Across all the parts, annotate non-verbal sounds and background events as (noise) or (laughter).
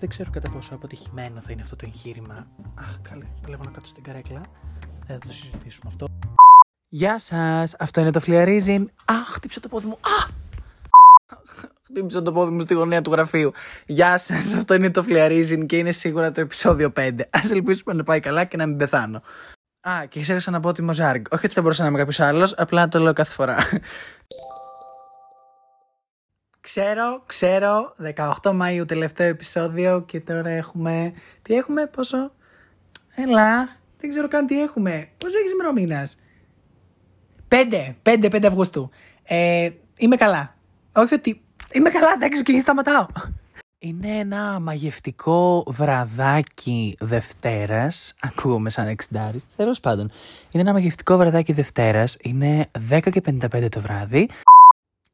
Δεν ξέρω κατά πόσο αποτυχημένο θα είναι αυτό το εγχείρημα. Αχ, καλή. Βλέπω να κάτσω στην καρέκλα. Δεν θα το συζητήσουμε αυτό. Γεια σας. Αυτό είναι το φλιαρίζιν. Αχ, χτύπησα το πόδι μου. Αχ! Χτύπησα το πόδι μου στη γωνία του γραφείου. Γεια σας. Αυτό είναι το φλιαρίζιν και είναι σίγουρα το επεισόδιο 5. Α ελπίσουμε να πάει καλά και να μην πεθάνω. Α, και ξέχασα να πω ότι Μοζάργκ. Όχι ότι θα μπορούσα να είμαι κάποιος άλλος, απλά το λέω κάθε φορά. Ξέρω, ξέρω, 18 Μαΐου τελευταίο επεισόδιο και τώρα έχουμε... Τι έχουμε, πόσο... Έλα, δεν ξέρω καν τι έχουμε. Πόσο έχεις ημερομήνα. 5, 5, 5 Αυγούστου. Ε, είμαι καλά. Όχι ότι... Είμαι καλά, εντάξει, και σταματάω. Είναι ένα μαγευτικό βραδάκι Δευτέρας. Ακούγομαι σαν εξντάρι. Τέλος πάντων. Είναι ένα μαγευτικό βραδάκι Δευτέρας. Είναι 10 και 55 το βράδυ.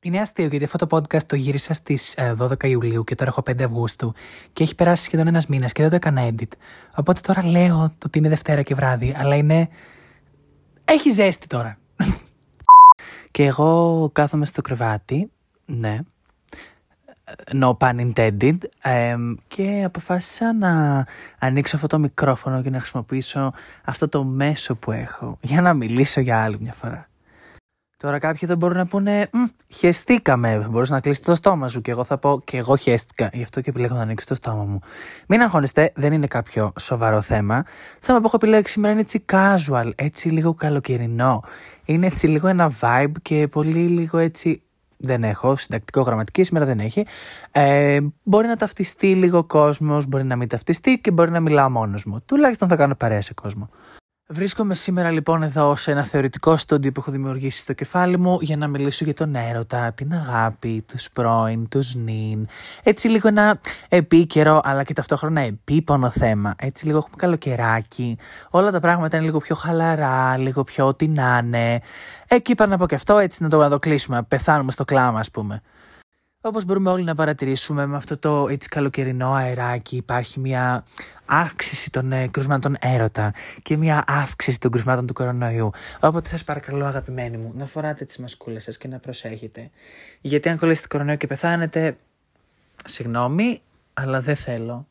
Είναι αστείο γιατί αυτό το podcast το γύρισα στις 12 ε, Ιουλίου και τώρα έχω 5 Αυγούστου και έχει περάσει σχεδόν ένας μήνας και δεν το έκανα edit. Οπότε τώρα λέω ότι είναι Δευτέρα και βράδυ, αλλά είναι. Έχει ζέστη τώρα. (laughs) και εγώ κάθομαι στο κρεβάτι, ναι. No pun intended. και αποφάσισα να ανοίξω αυτό το μικρόφωνο και να χρησιμοποιήσω αυτό το μέσο που έχω για να μιλήσω για άλλη μια φορά. Τώρα κάποιοι δεν μπορούν να πούνε Χαιστήκαμε. Μπορείς να κλείσει το στόμα σου. Και εγώ θα πω Και εγώ χαίστηκα. Γι' αυτό και επιλέγω να ανοίξει το στόμα μου. Μην αγχώνεστε, δεν είναι κάποιο σοβαρό θέμα. Το θέμα που έχω επιλέξει σήμερα είναι έτσι casual, έτσι λίγο καλοκαιρινό. Είναι έτσι λίγο ένα vibe και πολύ λίγο έτσι. Δεν έχω, συντακτικό γραμματική σήμερα δεν έχει. Ε, μπορεί να ταυτιστεί λίγο κόσμος, μπορεί να μην ταυτιστεί και μπορεί να μιλάω μόνος μου. Τουλάχιστον θα κάνω παρέα σε κόσμο. Βρίσκομαι σήμερα λοιπόν εδώ σε ένα θεωρητικό στούντιο που έχω δημιουργήσει στο κεφάλι μου για να μιλήσω για τον έρωτα, την αγάπη, τους πρώην, τους νυν. Έτσι λίγο ένα επίκαιρο αλλά και ταυτόχρονα επίπονο θέμα. Έτσι λίγο έχουμε καλοκαιράκι, όλα τα πράγματα είναι λίγο πιο χαλαρά, λίγο πιο ό,τι να είναι. Εκεί είπα να πω και αυτό έτσι να το, να το κλείσουμε, να πεθάνουμε στο κλάμα ας πούμε. Όπως μπορούμε όλοι να παρατηρήσουμε με αυτό το έτσι καλοκαιρινό αεράκι υπάρχει μια αύξηση των ε, κρουσμάτων έρωτα και μια αύξηση των κρουσμάτων του κορονοϊού. Οπότε σας παρακαλώ αγαπημένοι μου να φοράτε τις μασκούλες σας και να προσέχετε. Γιατί αν κολλήσετε κορονοϊό και πεθάνετε, συγγνώμη, αλλά δεν θέλω.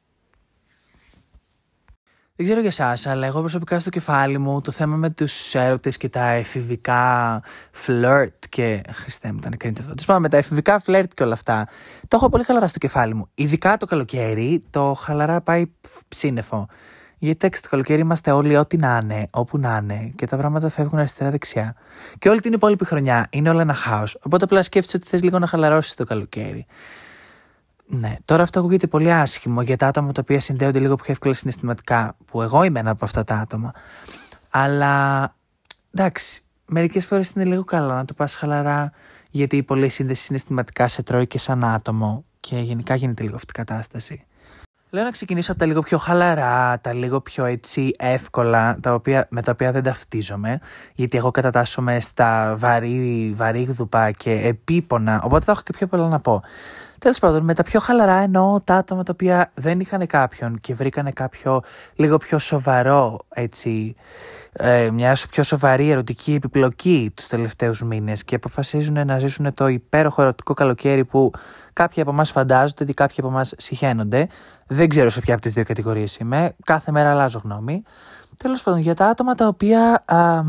Δεν ξέρω για εσάς, αλλά εγώ προσωπικά στο κεφάλι μου το θέμα με τους έρωτες και τα εφηβικά φλερτ και. Χριστέ μου, ήταν cringe αυτό. Τέλος με τα εφηβικά φλερτ και όλα αυτά. Το έχω πολύ χαλαρά στο κεφάλι μου. Ειδικά το καλοκαίρι, το χαλαρά πάει ψήνεφο. Γιατί εντάξει, το καλοκαίρι είμαστε όλοι ό,τι να είναι, όπου να είναι και τα πράγματα φεύγουν αριστερά-δεξιά. Και όλη την υπόλοιπη χρονιά είναι όλα ένα χάος. Οπότε απλά σκέφτεσαι ότι θες λίγο να χαλαρώσεις το καλοκαίρι. Ναι, τώρα αυτό ακούγεται πολύ άσχημο για τα άτομα τα οποία συνδέονται λίγο πιο εύκολα συναισθηματικά, που εγώ είμαι ένα από αυτά τα άτομα. Αλλά εντάξει, μερικές φορές είναι λίγο καλό να το πας χαλαρά, γιατί η πολλή σύνδεση συναισθηματικά σε τρώει και σαν άτομο και γενικά γίνεται λίγο αυτή η κατάσταση. Λέω να ξεκινήσω από τα λίγο πιο χαλαρά, τα λίγο πιο έτσι εύκολα, τα οποία, με τα οποία δεν ταυτίζομαι, γιατί εγώ κατατάσσομαι στα βαρύ, βαρύγδουπα και επίπονα, οπότε θα έχω και πιο πολλά να πω. Τέλος πάντων, με τα πιο χαλαρά εννοώ τα άτομα τα οποία δεν είχαν κάποιον και βρήκανε κάποιο λίγο πιο σοβαρό, έτσι, ε, μια πιο σοβαρή ερωτική επιπλοκή τους τελευταίους μήνες και αποφασίζουν να ζήσουν το υπέροχο ερωτικό καλοκαίρι που κάποιοι από εμάς φαντάζονται ή κάποιοι από εμάς συχαίνονται. Δεν ξέρω σε ποια από τις δύο κατηγορίες είμαι. Κάθε μέρα αλλάζω γνώμη. Τέλος πάντων, για τα άτομα τα οποία α,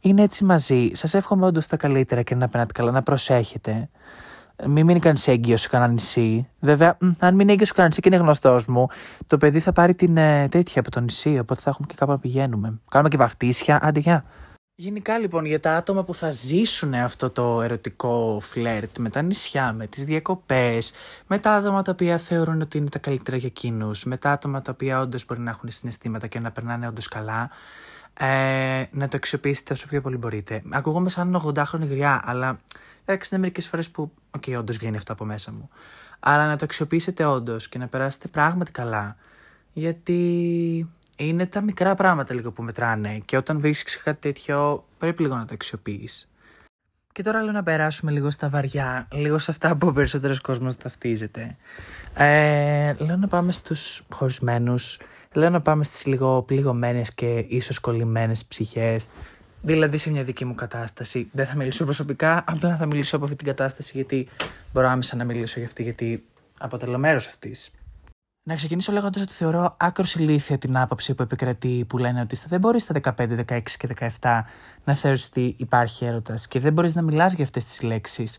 είναι έτσι μαζί, σας εύχομαι όντως τα καλύτερα και να περνάτε καλά, να προσέχετε. Μην μείνει κανείς έγκυος σε κανένα νησί. Βέβαια, αν μείνει έγκυος σε κανένα νησί και είναι γνωστός μου, το παιδί θα πάρει την ε, τέτοια από το νησί. Οπότε θα έχουμε και κάπου να πηγαίνουμε. Κάνουμε και βαφτίσια. Άντε, γεια. Γενικά λοιπόν για τα άτομα που θα ζήσουν αυτό το ερωτικό φλερτ με τα νησιά, με τις διακοπές, με τα άτομα τα οποία θεωρούν ότι είναι τα καλύτερα για εκείνους, με τα άτομα τα οποία όντως μπορεί να έχουν συναισθήματα και να περνάνε όντως καλά, ε, να το αξιοποιήσετε όσο πιο πολύ μπορείτε. Ακούγομαι σαν 80χρονη γριά, αλλά Εντάξει, είναι μερικές φορές που, οκ, okay, όντως βγαίνει αυτό από μέσα μου. Αλλά να το αξιοποιήσετε όντως και να περάσετε πράγματι καλά. Γιατί είναι τα μικρά πράγματα λίγο που μετράνε και όταν βρίσκεις κάτι τέτοιο πρέπει λίγο να το αξιοποιείς. Και τώρα λέω να περάσουμε λίγο στα βαριά, λίγο σε αυτά που ο περισσότερος κόσμος ταυτίζεται. Ε, λέω να πάμε στους χωρισμένους, λέω να πάμε στις λίγο πληγωμένες και ίσως κολλημένες ψυχές, Δηλαδή σε μια δική μου κατάσταση. Δεν θα μιλήσω προσωπικά, απλά θα μιλήσω από αυτή την κατάσταση γιατί μπορώ άμεσα να μιλήσω για αυτή γιατί αποτελώ μέρος αυτής. Να ξεκινήσω λέγοντας ότι θεωρώ άκρος ηλίθια την άποψη που επικρατεί που λένε ότι δεν μπορείς στα 15, 16 και 17 να θεωρήσει ότι υπάρχει έρωτας και δεν μπορείς να μιλάς για αυτές τις λέξεις.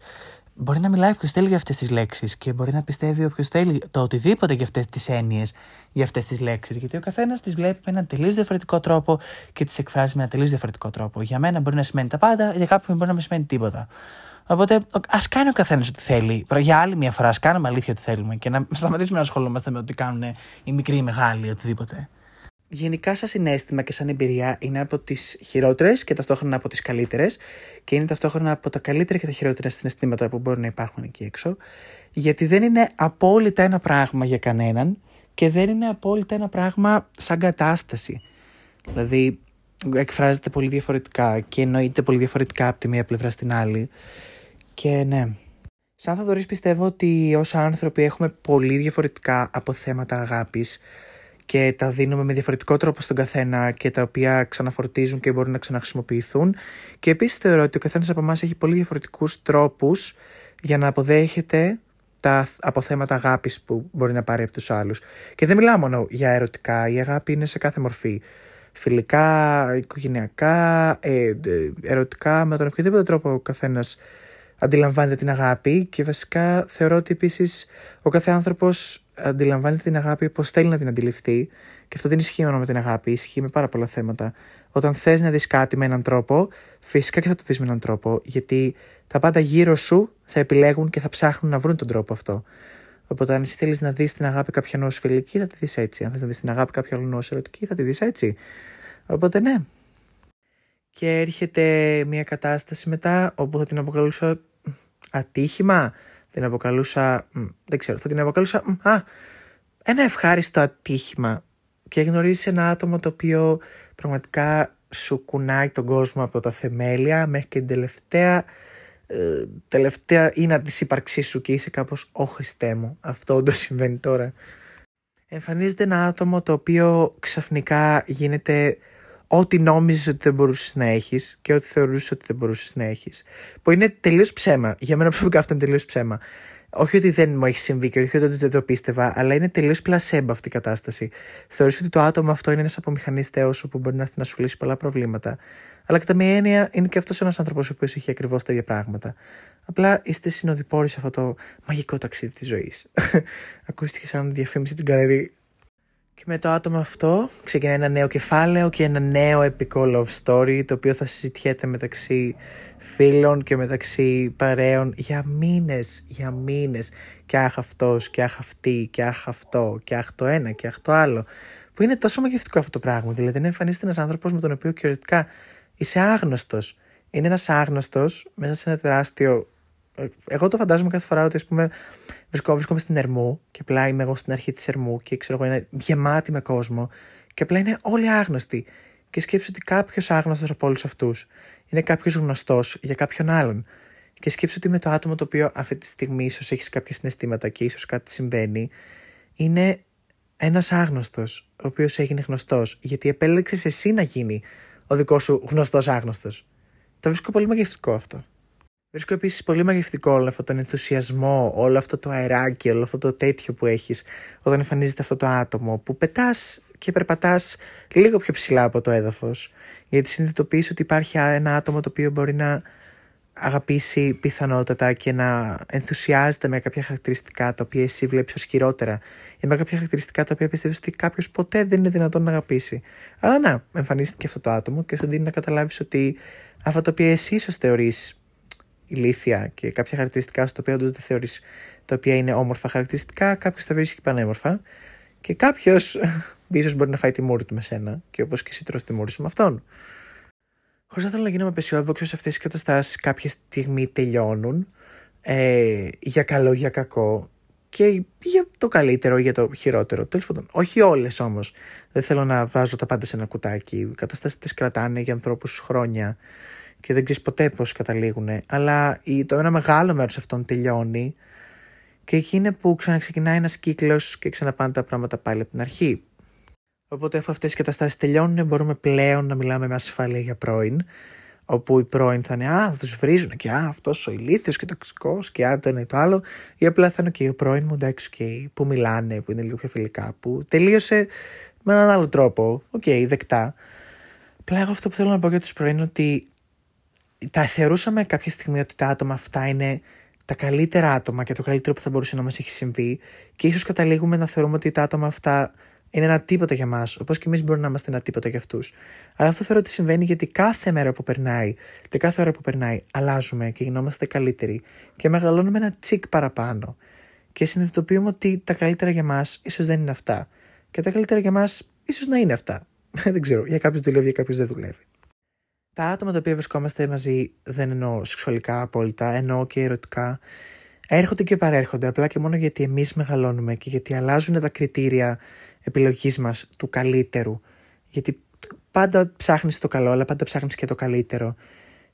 Μπορεί να μιλάει όποιος θέλει για αυτές τις λέξεις και μπορεί να πιστεύει όποιος θέλει το οτιδήποτε για αυτές τις έννοιες, για αυτές τις λέξεις. Γιατί ο καθένας τις βλέπει με έναν τελείως διαφορετικό τρόπο και τις εκφράζει με έναν τελείως διαφορετικό τρόπο. Για μένα μπορεί να σημαίνει τα πάντα, για κάποιον μπορεί να μην σημαίνει τίποτα. Οπότε ας κάνει ο καθένας ό,τι θέλει. Για άλλη μια φορά, ας κάνουμε αλήθεια ό,τι θέλουμε και να σταματήσουμε να ασχολούμαστε με ό,τι κάνουν οι μικροί ή οι μεγάλοι, οτιδήποτε. Γενικά, σαν συνέστημα και σαν εμπειρία, είναι από τις χειρότερες και ταυτόχρονα από τις καλύτερες. Και είναι ταυτόχρονα από τα καλύτερα και τα χειρότερα συναισθήματα που μπορούν να υπάρχουν εκεί έξω. Γιατί δεν είναι απόλυτα ένα πράγμα για κανέναν και δεν είναι απόλυτα ένα πράγμα σαν κατάσταση. Δηλαδή, εκφράζεται πολύ διαφορετικά και εννοείται πολύ διαφορετικά από τη μία πλευρά στην άλλη. Και ναι, σαν θα πιστεύω ότι ως άνθρωποι έχουμε πολύ διαφορετικά από θέματα αγάπης και τα δίνουμε με διαφορετικό τρόπο στον καθένα και τα οποία ξαναφορτίζουν και μπορούν να ξαναχρησιμοποιηθούν. Και επίσης θεωρώ ότι ο καθένας από εμάς έχει πολύ διαφορετικούς τρόπους για να αποδέχεται τα αποθέματα αγάπης που μπορεί να πάρει από τους άλλους. Και δεν μιλάω μόνο για ερωτικά, η αγάπη είναι σε κάθε μορφή. Φιλικά, οικογενειακά, ε, ερωτικά, με τον οποιοδήποτε τρόπο ο καθένας αντιλαμβάνεται την αγάπη και βασικά θεωρώ ότι επίσης ο κάθε άνθρωπος αντιλαμβάνεται την αγάπη πώ θέλει να την αντιληφθεί και αυτό δεν ισχύει μόνο με την αγάπη, ισχύει με πάρα πολλά θέματα. Όταν θες να δεις κάτι με έναν τρόπο, φυσικά και θα το δεις με έναν τρόπο, γιατί τα πάντα γύρω σου θα επιλέγουν και θα ψάχνουν να βρουν τον τρόπο αυτό. Οπότε, αν εσύ θέλεις να δεις την αγάπη κάποιον ω φιλική, θα τη δεις έτσι. Αν θες να δεις την αγάπη κάποιον ω ερωτική, θα τη δεις έτσι. Οπότε, ναι, και έρχεται μια κατάσταση μετά όπου θα την αποκαλούσα ατύχημα, την αποκαλούσα, δεν ξέρω, θα την αποκαλούσα, α, ένα ευχάριστο ατύχημα και γνωρίζεις ένα άτομο το οποίο πραγματικά σου κουνάει τον κόσμο από τα θεμέλια μέχρι και την τελευταία ε, τελευταία είναι της ύπαρξής σου και είσαι κάπως «Ω Χριστέ μου, αυτό όντως συμβαίνει τώρα». Εμφανίζεται ένα άτομο το οποίο ξαφνικά γίνεται ό,τι νόμιζες ότι δεν μπορούσες να έχεις και ό,τι θεωρούσες ότι δεν μπορούσες να έχεις. Που είναι τελείως ψέμα. Για μένα προσωπικά αυτό είναι τελείως ψέμα. Όχι ότι δεν μου έχει συμβεί και όχι ότι δεν το πίστευα, αλλά είναι τελείως πλασέμπα αυτή η κατάσταση. Θεωρείς ότι το άτομο αυτό είναι ένας απομηχανής θεός που μπορεί να έρθει να σου λύσει πολλά προβλήματα. Αλλά κατά μία έννοια είναι και αυτός ένας άνθρωπος ο οποίος έχει ακριβώς τα ίδια πράγματα. Απλά είστε συνοδοιπόροι σε αυτό το μαγικό ταξίδι της ζωής. (laughs) Ακούστηκε σαν διαφήμιση την καλερί και με το άτομο αυτό ξεκινάει ένα νέο κεφάλαιο και ένα νέο επικό love story το οποίο θα συζητιέται μεταξύ φίλων και μεταξύ παρέων για μήνες, για μήνες. Και αχ αυτός και αχ αυτή και αχ αυτό και αχ το ένα και αχ το άλλο. Που είναι τόσο μαγευτικό αυτό το πράγμα. Δηλαδή να εμφανίζεται ένας άνθρωπος με τον οποίο κυριολεκτικά είσαι άγνωστος. Είναι ένας άγνωστος μέσα σε ένα τεράστιο εγώ το φαντάζομαι κάθε φορά ότι ας πούμε βρισκό, βρίσκομαι στην Ερμού και απλά είμαι εγώ στην αρχή της Ερμού και ξέρω εγώ είναι γεμάτη με κόσμο και απλά είναι όλοι άγνωστοι. Και σκέψου ότι κάποιος άγνωστος από όλους αυτούς είναι κάποιος γνωστός για κάποιον άλλον. Και σκέψου ότι με το άτομο το οποίο αυτή τη στιγμή ίσως έχεις κάποια συναισθήματα και ίσως κάτι συμβαίνει, είναι ένας άγνωστος, ο οποίος έγινε γνωστός, γιατί επέλεξες εσύ να γίνει ο δικός σου γνωστός άγνωστος. Το βρίσκω πολύ μαγευτικό αυτό. Βρίσκω επίσης πολύ μαγευτικό όλο αυτόν τον ενθουσιασμό, όλο αυτό το αεράκι, όλο αυτό το τέτοιο που έχεις όταν εμφανίζεται αυτό το άτομο που πετάς και περπατάς λίγο πιο ψηλά από το έδαφος. Γιατί συνειδητοποιείς ότι υπάρχει ένα άτομο το οποίο μπορεί να αγαπήσει πιθανότατα και να ενθουσιάζεται με κάποια χαρακτηριστικά τα οποία εσύ βλέπεις ως χειρότερα ή με κάποια χαρακτηριστικά τα οποία πιστεύεις ότι κάποιος ποτέ δεν είναι δυνατόν να αγαπήσει. Αλλά να, εμφανίστηκε αυτό το άτομο και σου δίνει να καταλάβεις ότι αυτά τα οποία εσύ ίσως θεωρείς ηλίθια και κάποια χαρακτηριστικά στο οποίο όντως δεν θεωρείς τα οποία είναι όμορφα χαρακτηριστικά, κάποιος θα βρίσκει πανέμορφα και κάποιος (laughs) ίσως μπορεί να φάει τη μούρη του με σένα και όπως και εσύ τρως τη μούρη σου με αυτόν. Χωρίς να θέλω να γίνομαι απεσιόδοξος, αυτές οι καταστάσεις κάποια στιγμή τελειώνουν ε, για καλό για κακό και για το καλύτερο ή για το χειρότερο. Τέλος πάντων, όχι όλες όμως. Δεν θέλω να βάζω τα πάντα σε ένα κουτάκι. Οι καταστάσεις τις κρατάνε για ανθρώπους χρόνια και δεν ξέρεις ποτέ πώς καταλήγουν. Αλλά το ένα μεγάλο μέρος αυτών τελειώνει και εκεί είναι που ξαναξεκινάει ένας κύκλος και ξαναπάνε τα πράγματα πάλι από την αρχή. Οπότε, αφού αυτές οι καταστάσεις τελειώνουν, μπορούμε πλέον να μιλάμε με ασφάλεια για πρώην. όπου οι πρώην θα είναι Α, θα τους βρίζουν και Α, αυτός ο ηλίθιος και τοξικός και Α, το ένα ή το άλλο. Ή απλά θα είναι και οι πρώην μου εντάξει, και που μιλάνε, που είναι λίγο πιο φιλικά, που τελείωσε με έναν άλλο τρόπο. Οκ, okay, δεκτά. Απλά εγώ αυτό που θέλω να πω για τους πρώην είναι ότι τα θεωρούσαμε κάποια στιγμή ότι τα άτομα αυτά είναι τα καλύτερα άτομα και το καλύτερο που θα μπορούσε να μας έχει συμβεί, και ίσως καταλήγουμε να θεωρούμε ότι τα άτομα αυτά είναι ένα τίποτα για μας, όπως και εμείς μπορούμε να είμαστε ένα τίποτα για αυτούς. Αλλά αυτό θεωρώ ότι συμβαίνει γιατί κάθε μέρα που περνάει και κάθε ώρα που περνάει αλλάζουμε και γινόμαστε καλύτεροι και μεγαλώνουμε ένα τσικ παραπάνω. Και συνειδητοποιούμε ότι τα καλύτερα για μας ίσως δεν είναι αυτά. Και τα καλύτερα για μας ίσως να είναι αυτά. (laughs) δεν ξέρω, για κάποιους δουλεύει, για κάποιους δεν δουλεύει. Τα άτομα τα οποία βρισκόμαστε μαζί δεν εννοώ σεξουαλικά απόλυτα, εννοώ και ερωτικά. Έρχονται και παρέρχονται απλά και μόνο γιατί εμείς μεγαλώνουμε και γιατί αλλάζουν τα κριτήρια επιλογής μας του καλύτερου. Γιατί πάντα ψάχνεις το καλό, αλλά πάντα ψάχνεις και το καλύτερο.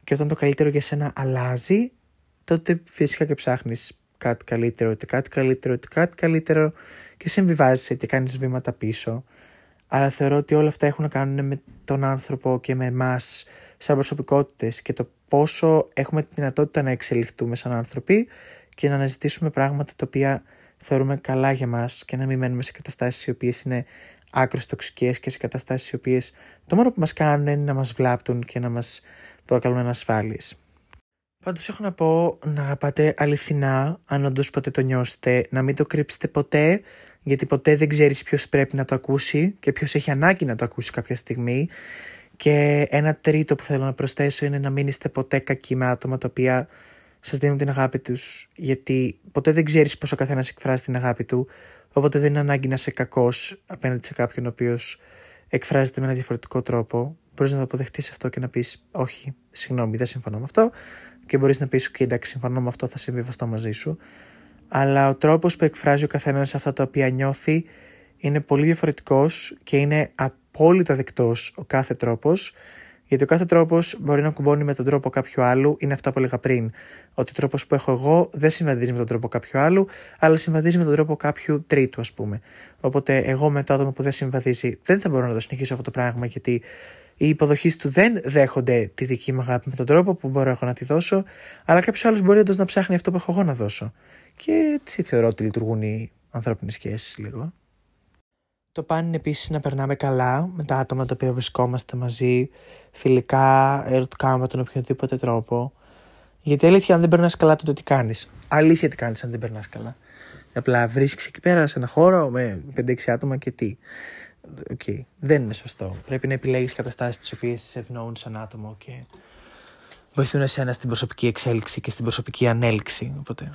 Και όταν το καλύτερο για σένα αλλάζει, τότε φυσικά και ψάχνεις κάτι καλύτερο, είτε κάτι καλύτερο, είτε κάτι καλύτερο και συμβιβάζεσαι και κάνεις βήματα πίσω. Αλλά θεωρώ ότι όλα αυτά έχουν να κάνουν με τον άνθρωπο και με εμάς σαν προσωπικότητες και το πόσο έχουμε τη δυνατότητα να εξελιχθούμε σαν άνθρωποι και να αναζητήσουμε πράγματα τα οποία θεωρούμε καλά για μας και να μην μένουμε σε καταστάσεις οι οποίες είναι άκρως τοξικές και σε καταστάσεις οι οποίες το μόνο που μας κάνουν είναι να μας βλάπτουν και να μας προκαλούν ανασφάλειες. Πάντως έχω να πω να αγαπάτε αληθινά, αν όντως ποτέ το νιώσετε, να μην το κρύψετε ποτέ, γιατί ποτέ δεν ξέρεις ποιος πρέπει να το ακούσει και ποιος έχει ανάγκη να το ακούσει κάποια στιγμή. Και ένα τρίτο που θέλω να προσθέσω είναι να μην είστε ποτέ κακοί με άτομα τα οποία σας δίνουν την αγάπη τους. Γιατί ποτέ δεν ξέρεις πώ ο καθένας εκφράζει την αγάπη του. Οπότε δεν είναι ανάγκη να είσαι κακός απέναντι σε κάποιον ο οποίος εκφράζεται με ένα διαφορετικό τρόπο. Μπορείς να το αποδεχτείς αυτό και να πεις: Όχι, συγγνώμη, δεν συμφωνώ με αυτό. Και μπορείς να πεις: OK, εντάξει, συμφωνώ με αυτό, θα συμβιβαστώ μαζί σου. Αλλά ο τρόπος που εκφράζει ο καθένας αυτά τα οποία νιώθει είναι πολύ διαφορετικός και είναι απόλυτα δεκτός ο κάθε τρόπος γιατί ο κάθε τρόπος μπορεί να κουμπώνει με τον τρόπο κάποιου άλλου, είναι αυτά που έλεγα πριν. Ότι ο τρόπος που έχω εγώ δεν συμβαδίζει με τον τρόπο κάποιου άλλου, αλλά συμβαδίζει με τον τρόπο κάποιου τρίτου, ας πούμε. Οπότε, εγώ με το άτομο που δεν συμβαδίζει, δεν θα μπορώ να το συνεχίσω αυτό το πράγμα, γιατί οι υποδοχείς του δεν δέχονται τη δική μου αγάπη με τον τρόπο που μπορώ εγώ να τη δώσω, αλλά κάποιος άλλος μπορεί όντως να ψάχνει αυτό που έχω εγώ να δώσω. Και έτσι θεωρώ ότι λειτουργούν οι ανθρώπινες σχέσεις λίγο. Το παν είναι επίσης να περνάμε καλά με τα άτομα τα οποία βρισκόμαστε μαζί, φιλικά, ερωτικά με τον οποιοδήποτε τρόπο. Γιατί αλήθεια, αν δεν περνάς καλά, τότε τι κάνεις; Αλήθεια, τι κάνεις αν δεν περνάς καλά; Απλά βρίσκεις εκεί πέρα σε ένα χώρο με 5-6 άτομα και τι; Οκ. Okay. Δεν είναι σωστό. Πρέπει να επιλέγεις καταστάσεις τις οποίες σε ευνοούν σαν άτομο και βοηθούν εσένα στην προσωπική εξέλιξη και στην προσωπική ανέλιξη. Οπότε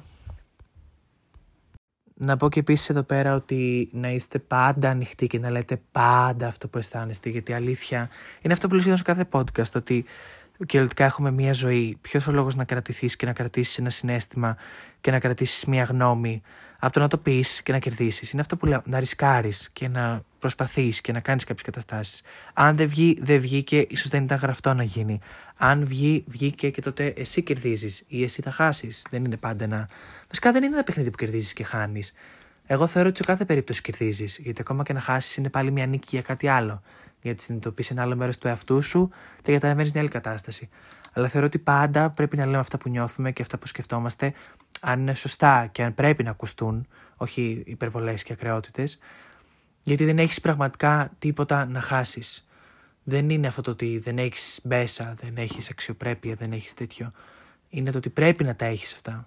να πω και επίσης εδώ πέρα ότι να είστε πάντα ανοιχτοί και να λέτε πάντα αυτό που αισθάνεστε. Γιατί αλήθεια είναι αυτό που λέω σχεδόν σε κάθε podcast. Ότι κυριολεκτικά έχουμε μία ζωή. Ποιος ο λόγος να κρατηθείς και να κρατήσεις ένα συνέστημα και να κρατήσεις μία γνώμη; Από το να το πεις και να κερδίσεις. Είναι αυτό που λέω. Να ρισκάρεις και να προσπαθείς και να κάνεις κάποιες καταστάσεις. Αν δεν βγει, δεν βγήκε, ίσως δεν ήταν γραφτό να γίνει. Αν βγει, βγήκε και τότε εσύ κερδίζεις ή εσύ θα χάσεις. Δεν είναι πάντα ένα. Βασικά δεν είναι ένα παιχνίδι που κερδίζεις και χάνεις. Εγώ θεωρώ ότι σε κάθε περίπτωση κερδίζεις. Γιατί ακόμα και να χάσεις είναι πάλι μια νίκη για κάτι άλλο. Γιατί συνειδητοποιείς ένα άλλο μέρος του εαυτού σου και καταναβαίνει μια άλλη κατάσταση. Αλλά θεωρώ ότι πάντα πρέπει να λέμε αυτά που νιώθουμε και αυτά που σκεφτόμαστε, αν είναι σωστά και αν πρέπει να ακουστούν, όχι υπερβολές και ακρεότητες, γιατί δεν έχεις πραγματικά τίποτα να χάσεις. Δεν είναι αυτό το ότι δεν έχεις μπέσα, δεν έχεις αξιοπρέπεια, δεν έχεις τέτοιο. Είναι το ότι πρέπει να τα έχεις αυτά.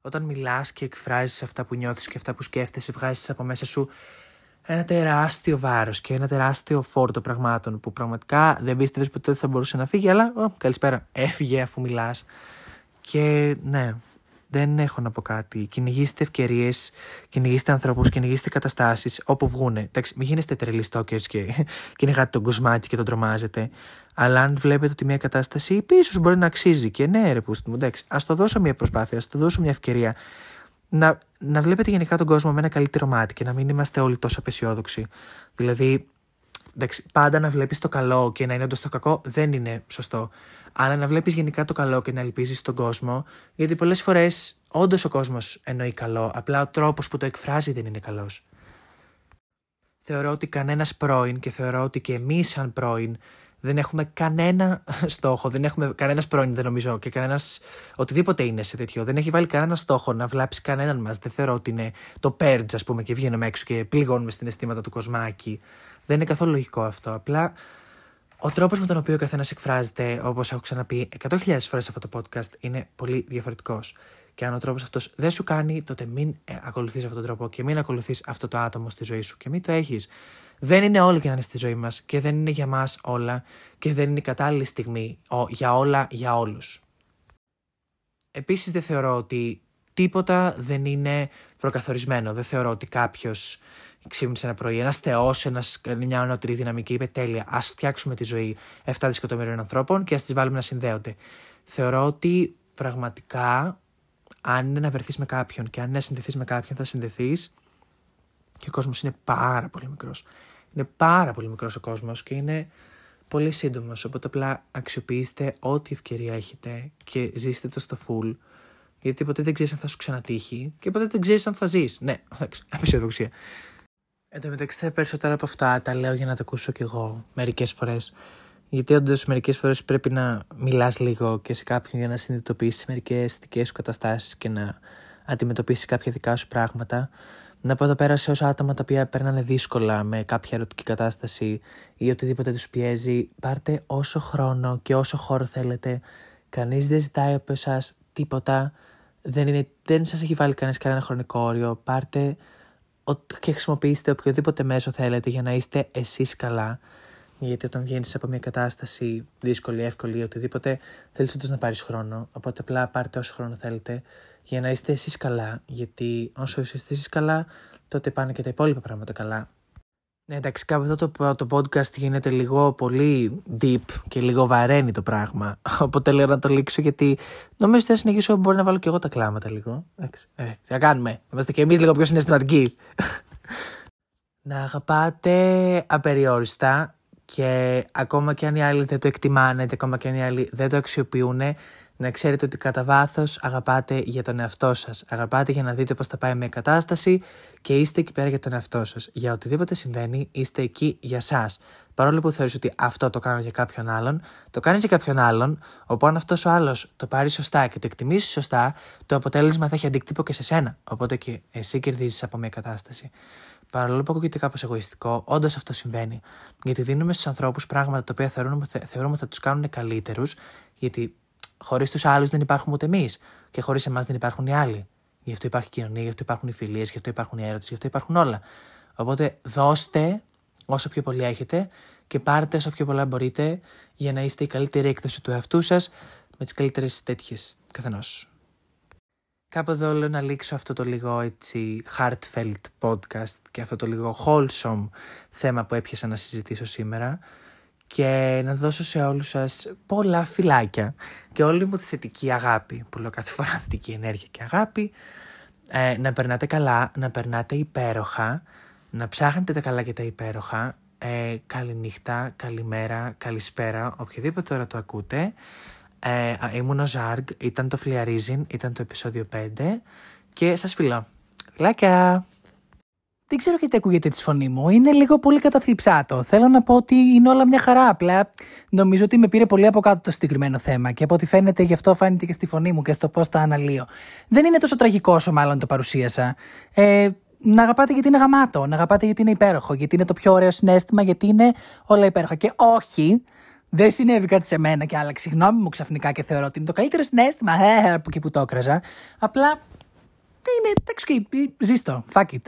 Όταν μιλάς και εκφράζεις αυτά που νιώθεις και αυτά που σκέφτεσαι, βγάζεις από μέσα σου ένα τεράστιο βάρος και ένα τεράστιο φόρτο πραγμάτων που πραγματικά δεν πίστευες ποτέ θα μπορούσε να φύγει, αλλά ο, καλησπέρα, έφυγε αφού μιλάς. Και ναι, δεν έχω να πω κάτι. Κυνηγήστε ευκαιρίες, κυνηγήστε ανθρώπους, κυνηγήστε καταστάσεις όπου βγούνε. Εντάξει, μην γίνεστε τρελοί stokers και (laughs) κυνηγάτε τον κοσμάκι και τον τρομάζετε. Αλλά αν βλέπετε ότι μια κατάσταση ίσω μπορεί να αξίζει και ναι, ρε πούστη μου, εντάξει, ας το δώσω μια προσπάθεια, ας το δώσω μια ευκαιρία. Να, να βλέπετε γενικά τον κόσμο με ένα καλύτερο μάτι και να μην είμαστε όλοι τόσο απεσιόδοξοι. Δηλαδή, εντάξει, πάντα να βλέπεις το καλό και να είναι όντως το κακό δεν είναι σωστό αλλά να βλέπεις γενικά το καλό και να ελπίζεις τον κόσμο, γιατί πολλές φορές όντως ο κόσμος εννοεί καλό, απλά ο τρόπος που το εκφράζει δεν είναι καλός. Θεωρώ ότι κανένας πρώην και θεωρώ ότι και εμείς, σαν πρώην, δεν έχουμε κανένα (laughs) στόχο, δεν έχουμε κανένας πρώην, δεν νομίζω, και κανένας οτιδήποτε είναι σε τέτοιο. Δεν έχει βάλει κανένα στόχο να βλάψει κανέναν μας. Δεν θεωρώ ότι είναι το purge, ας πούμε, και βγαίνουμε έξω και πληγώνουμε στην αισθήματα του κοσμάκι. Δεν είναι καθόλου λογικό αυτό. Απλά ο τρόπος με τον οποίο ο καθένας εκφράζεται, όπως έχω ξαναπεί 100.000 φορές σε αυτό το podcast, είναι πολύ διαφορετικός. Και αν ο τρόπος αυτός δεν σου κάνει, τότε μην ε, ακολουθείς αυτόν τον τρόπο και μην ακολουθείς αυτό το άτομο στη ζωή σου και μην το έχεις. Δεν είναι όλοι και να είναι στη ζωή μας και δεν είναι για μας όλα και δεν είναι η κατάλληλη στιγμή για όλα, για όλους. Επίσης, δεν θεωρώ ότι τίποτα δεν είναι προκαθορισμένο. Δεν θεωρώ ότι κάποιος ξύπνησε ένα πρωί, ένας θεός, μια ανώτερη δυναμική, είπε τέλεια, ας φτιάξουμε τη ζωή 7 δισεκατομμυρίων ανθρώπων και ας τις βάλουμε να συνδέονται. Θεωρώ ότι πραγματικά, αν είναι να βρεθείς με κάποιον και αν είναι να συνδεθείς με κάποιον, θα συνδεθείς και ο κόσμος είναι πάρα πολύ μικρός. Είναι πάρα πολύ μικρός ο κόσμος και είναι πολύ σύντομος. Οπότε απλά αξιοποιήστε ό,τι ευκαιρία έχετε και ζήστε το στο full. Γιατί ποτέ δεν ξέρεις αν θα σου ξανατύχει και ποτέ δεν ξέρεις αν θα ζεις. Ναι, εντάξει, απεσιοδοξία. Εν τω μεταξύ, τα περισσότερα από αυτά τα λέω για να τα ακούσω κι εγώ μερικές φορές. Γιατί όντως μερικές φορές πρέπει να μιλάς λίγο και σε κάποιον για να συνειδητοποιήσεις μερικές δικές σου καταστάσεις και να αντιμετωπίσεις κάποια δικά σου πράγματα. Να πω εδώ πέρα σε όσα άτομα τα οποία περνάνε δύσκολα με κάποια ερωτική κατάσταση ή οτιδήποτε τους πιέζει, πάρτε όσο χρόνο και όσο χώρο θέλετε. Κανείς δεν ζητάει από εσάς τίποτα. Δεν, είναι, δεν σας έχει βάλει κανείς κανένα χρονικό όριο. Πάρτε και χρησιμοποιήστε οποιοδήποτε μέσο θέλετε για να είστε εσείς καλά. Γιατί όταν βγαίνεις από μια κατάσταση δύσκολη, εύκολη ή οτιδήποτε, θέλεις όντως να πάρεις χρόνο. Οπότε απλά πάρτε όσο χρόνο θέλετε για να είστε εσείς καλά. Γιατί όσο είστε εσείς καλά, τότε πάνε και τα υπόλοιπα πράγματα καλά. Ναι, εντάξει, κάπου αυτό το, το podcast γίνεται λίγο πολύ deep και λίγο βαραίνει το πράγμα. (laughs) Οπότε λέω να το λήξω γιατί νομίζω ότι θα συνεχίσω μπορεί να βάλω και εγώ τα κλάματα λίγο. Εντάξει, ε, θα κάνουμε. Είμαστε και εμείς λίγο πιο συναισθηματικοί. (laughs) να αγαπάτε απεριόριστα και ακόμα και αν οι άλλοι δεν το εκτιμάνε, ακόμα και αν οι άλλοι δεν το αξιοποιούν, να ξέρετε ότι κατά βάθος αγαπάτε για τον εαυτό σας. Αγαπάτε για να δείτε πώς θα πάει μια κατάσταση και είστε εκεί πέρα για τον εαυτό σας. Για οτιδήποτε συμβαίνει, είστε εκεί για εσά. Παρόλο που θεωρείς ότι αυτό το κάνω για κάποιον άλλον, το κάνεις για κάποιον άλλον, όπου αν αυτός ο άλλος το πάρει σωστά και το εκτιμήσει σωστά, το αποτέλεσμα θα έχει αντίκτυπο και σε σένα. Οπότε και εσύ κερδίζεις από μια κατάσταση. Παρόλο που ακούγεται κάπως εγωιστικό, όντως αυτό συμβαίνει. Γιατί δίνουμε στους ανθρώπους πράγματα τα οποία θεωρούμε, θεωρούμε ότι θα τους κάνουν καλύτερους, γιατί χωρίς τους άλλους δεν υπάρχουμε ούτε εμείς. Και χωρίς εμάς δεν υπάρχουν οι άλλοι. Γι' αυτό υπάρχει κοινωνία, γι' αυτό υπάρχουν οι φιλίες, γι' αυτό υπάρχουν οι έρωτες, γι' αυτό υπάρχουν όλα. Οπότε δώστε όσο πιο πολύ έχετε και πάρτε όσο πιο πολλά μπορείτε για να είστε η καλύτερη έκδοση του εαυτού σας με τις καλύτερες τέτοιες καθενός. Κάπου εδώ λέω να λήξω αυτό το λίγο έτσι heartfelt podcast και αυτό το λίγο wholesome θέμα που έπιασα να συζητήσω σήμερα και να δώσω σε όλους σας πολλά φυλάκια και όλη μου τη θετική αγάπη που λέω κάθε φορά (laughs) θετική ενέργεια και αγάπη ε, να περνάτε καλά, να περνάτε υπέροχα να ψάχνετε τα καλά και τα υπέροχα ε, καληνύχτα, καλημέρα, καλησπέρα οποιοδήποτε ώρα το ακούτε ε, ήμουν ο Ζάργ, ήταν το Φλιαρίζιν, ήταν το επεισόδιο 5 και σας φιλώ. Φιλάκια! Δεν ξέρω γιατί ακούγεται τη φωνή μου. Είναι λίγο πολύ καταθλιψάτο. Θέλω να πω ότι είναι όλα μια χαρά. Απλά νομίζω ότι με πήρε πολύ από κάτω το συγκεκριμένο θέμα και από ό,τι φαίνεται γι' αυτό φάνηκε και στη φωνή μου και στο πώς τα αναλύω. Δεν είναι τόσο τραγικό όσο μάλλον το παρουσίασα. Ε, να αγαπάτε γιατί είναι γαμάτο, να αγαπάτε γιατί είναι υπέροχο, γιατί είναι το πιο ωραίο συνέστημα, γιατί είναι όλα υπέροχα. Και όχι, δεν συνέβη κάτι σε μένα και άλλαξε γνώμη μου ξαφνικά και θεωρώ ότι είναι το καλύτερο συνέστημα ε, από εκεί που το έκραζα. Απλά είναι, εντάξει, ζήστο, fuck it.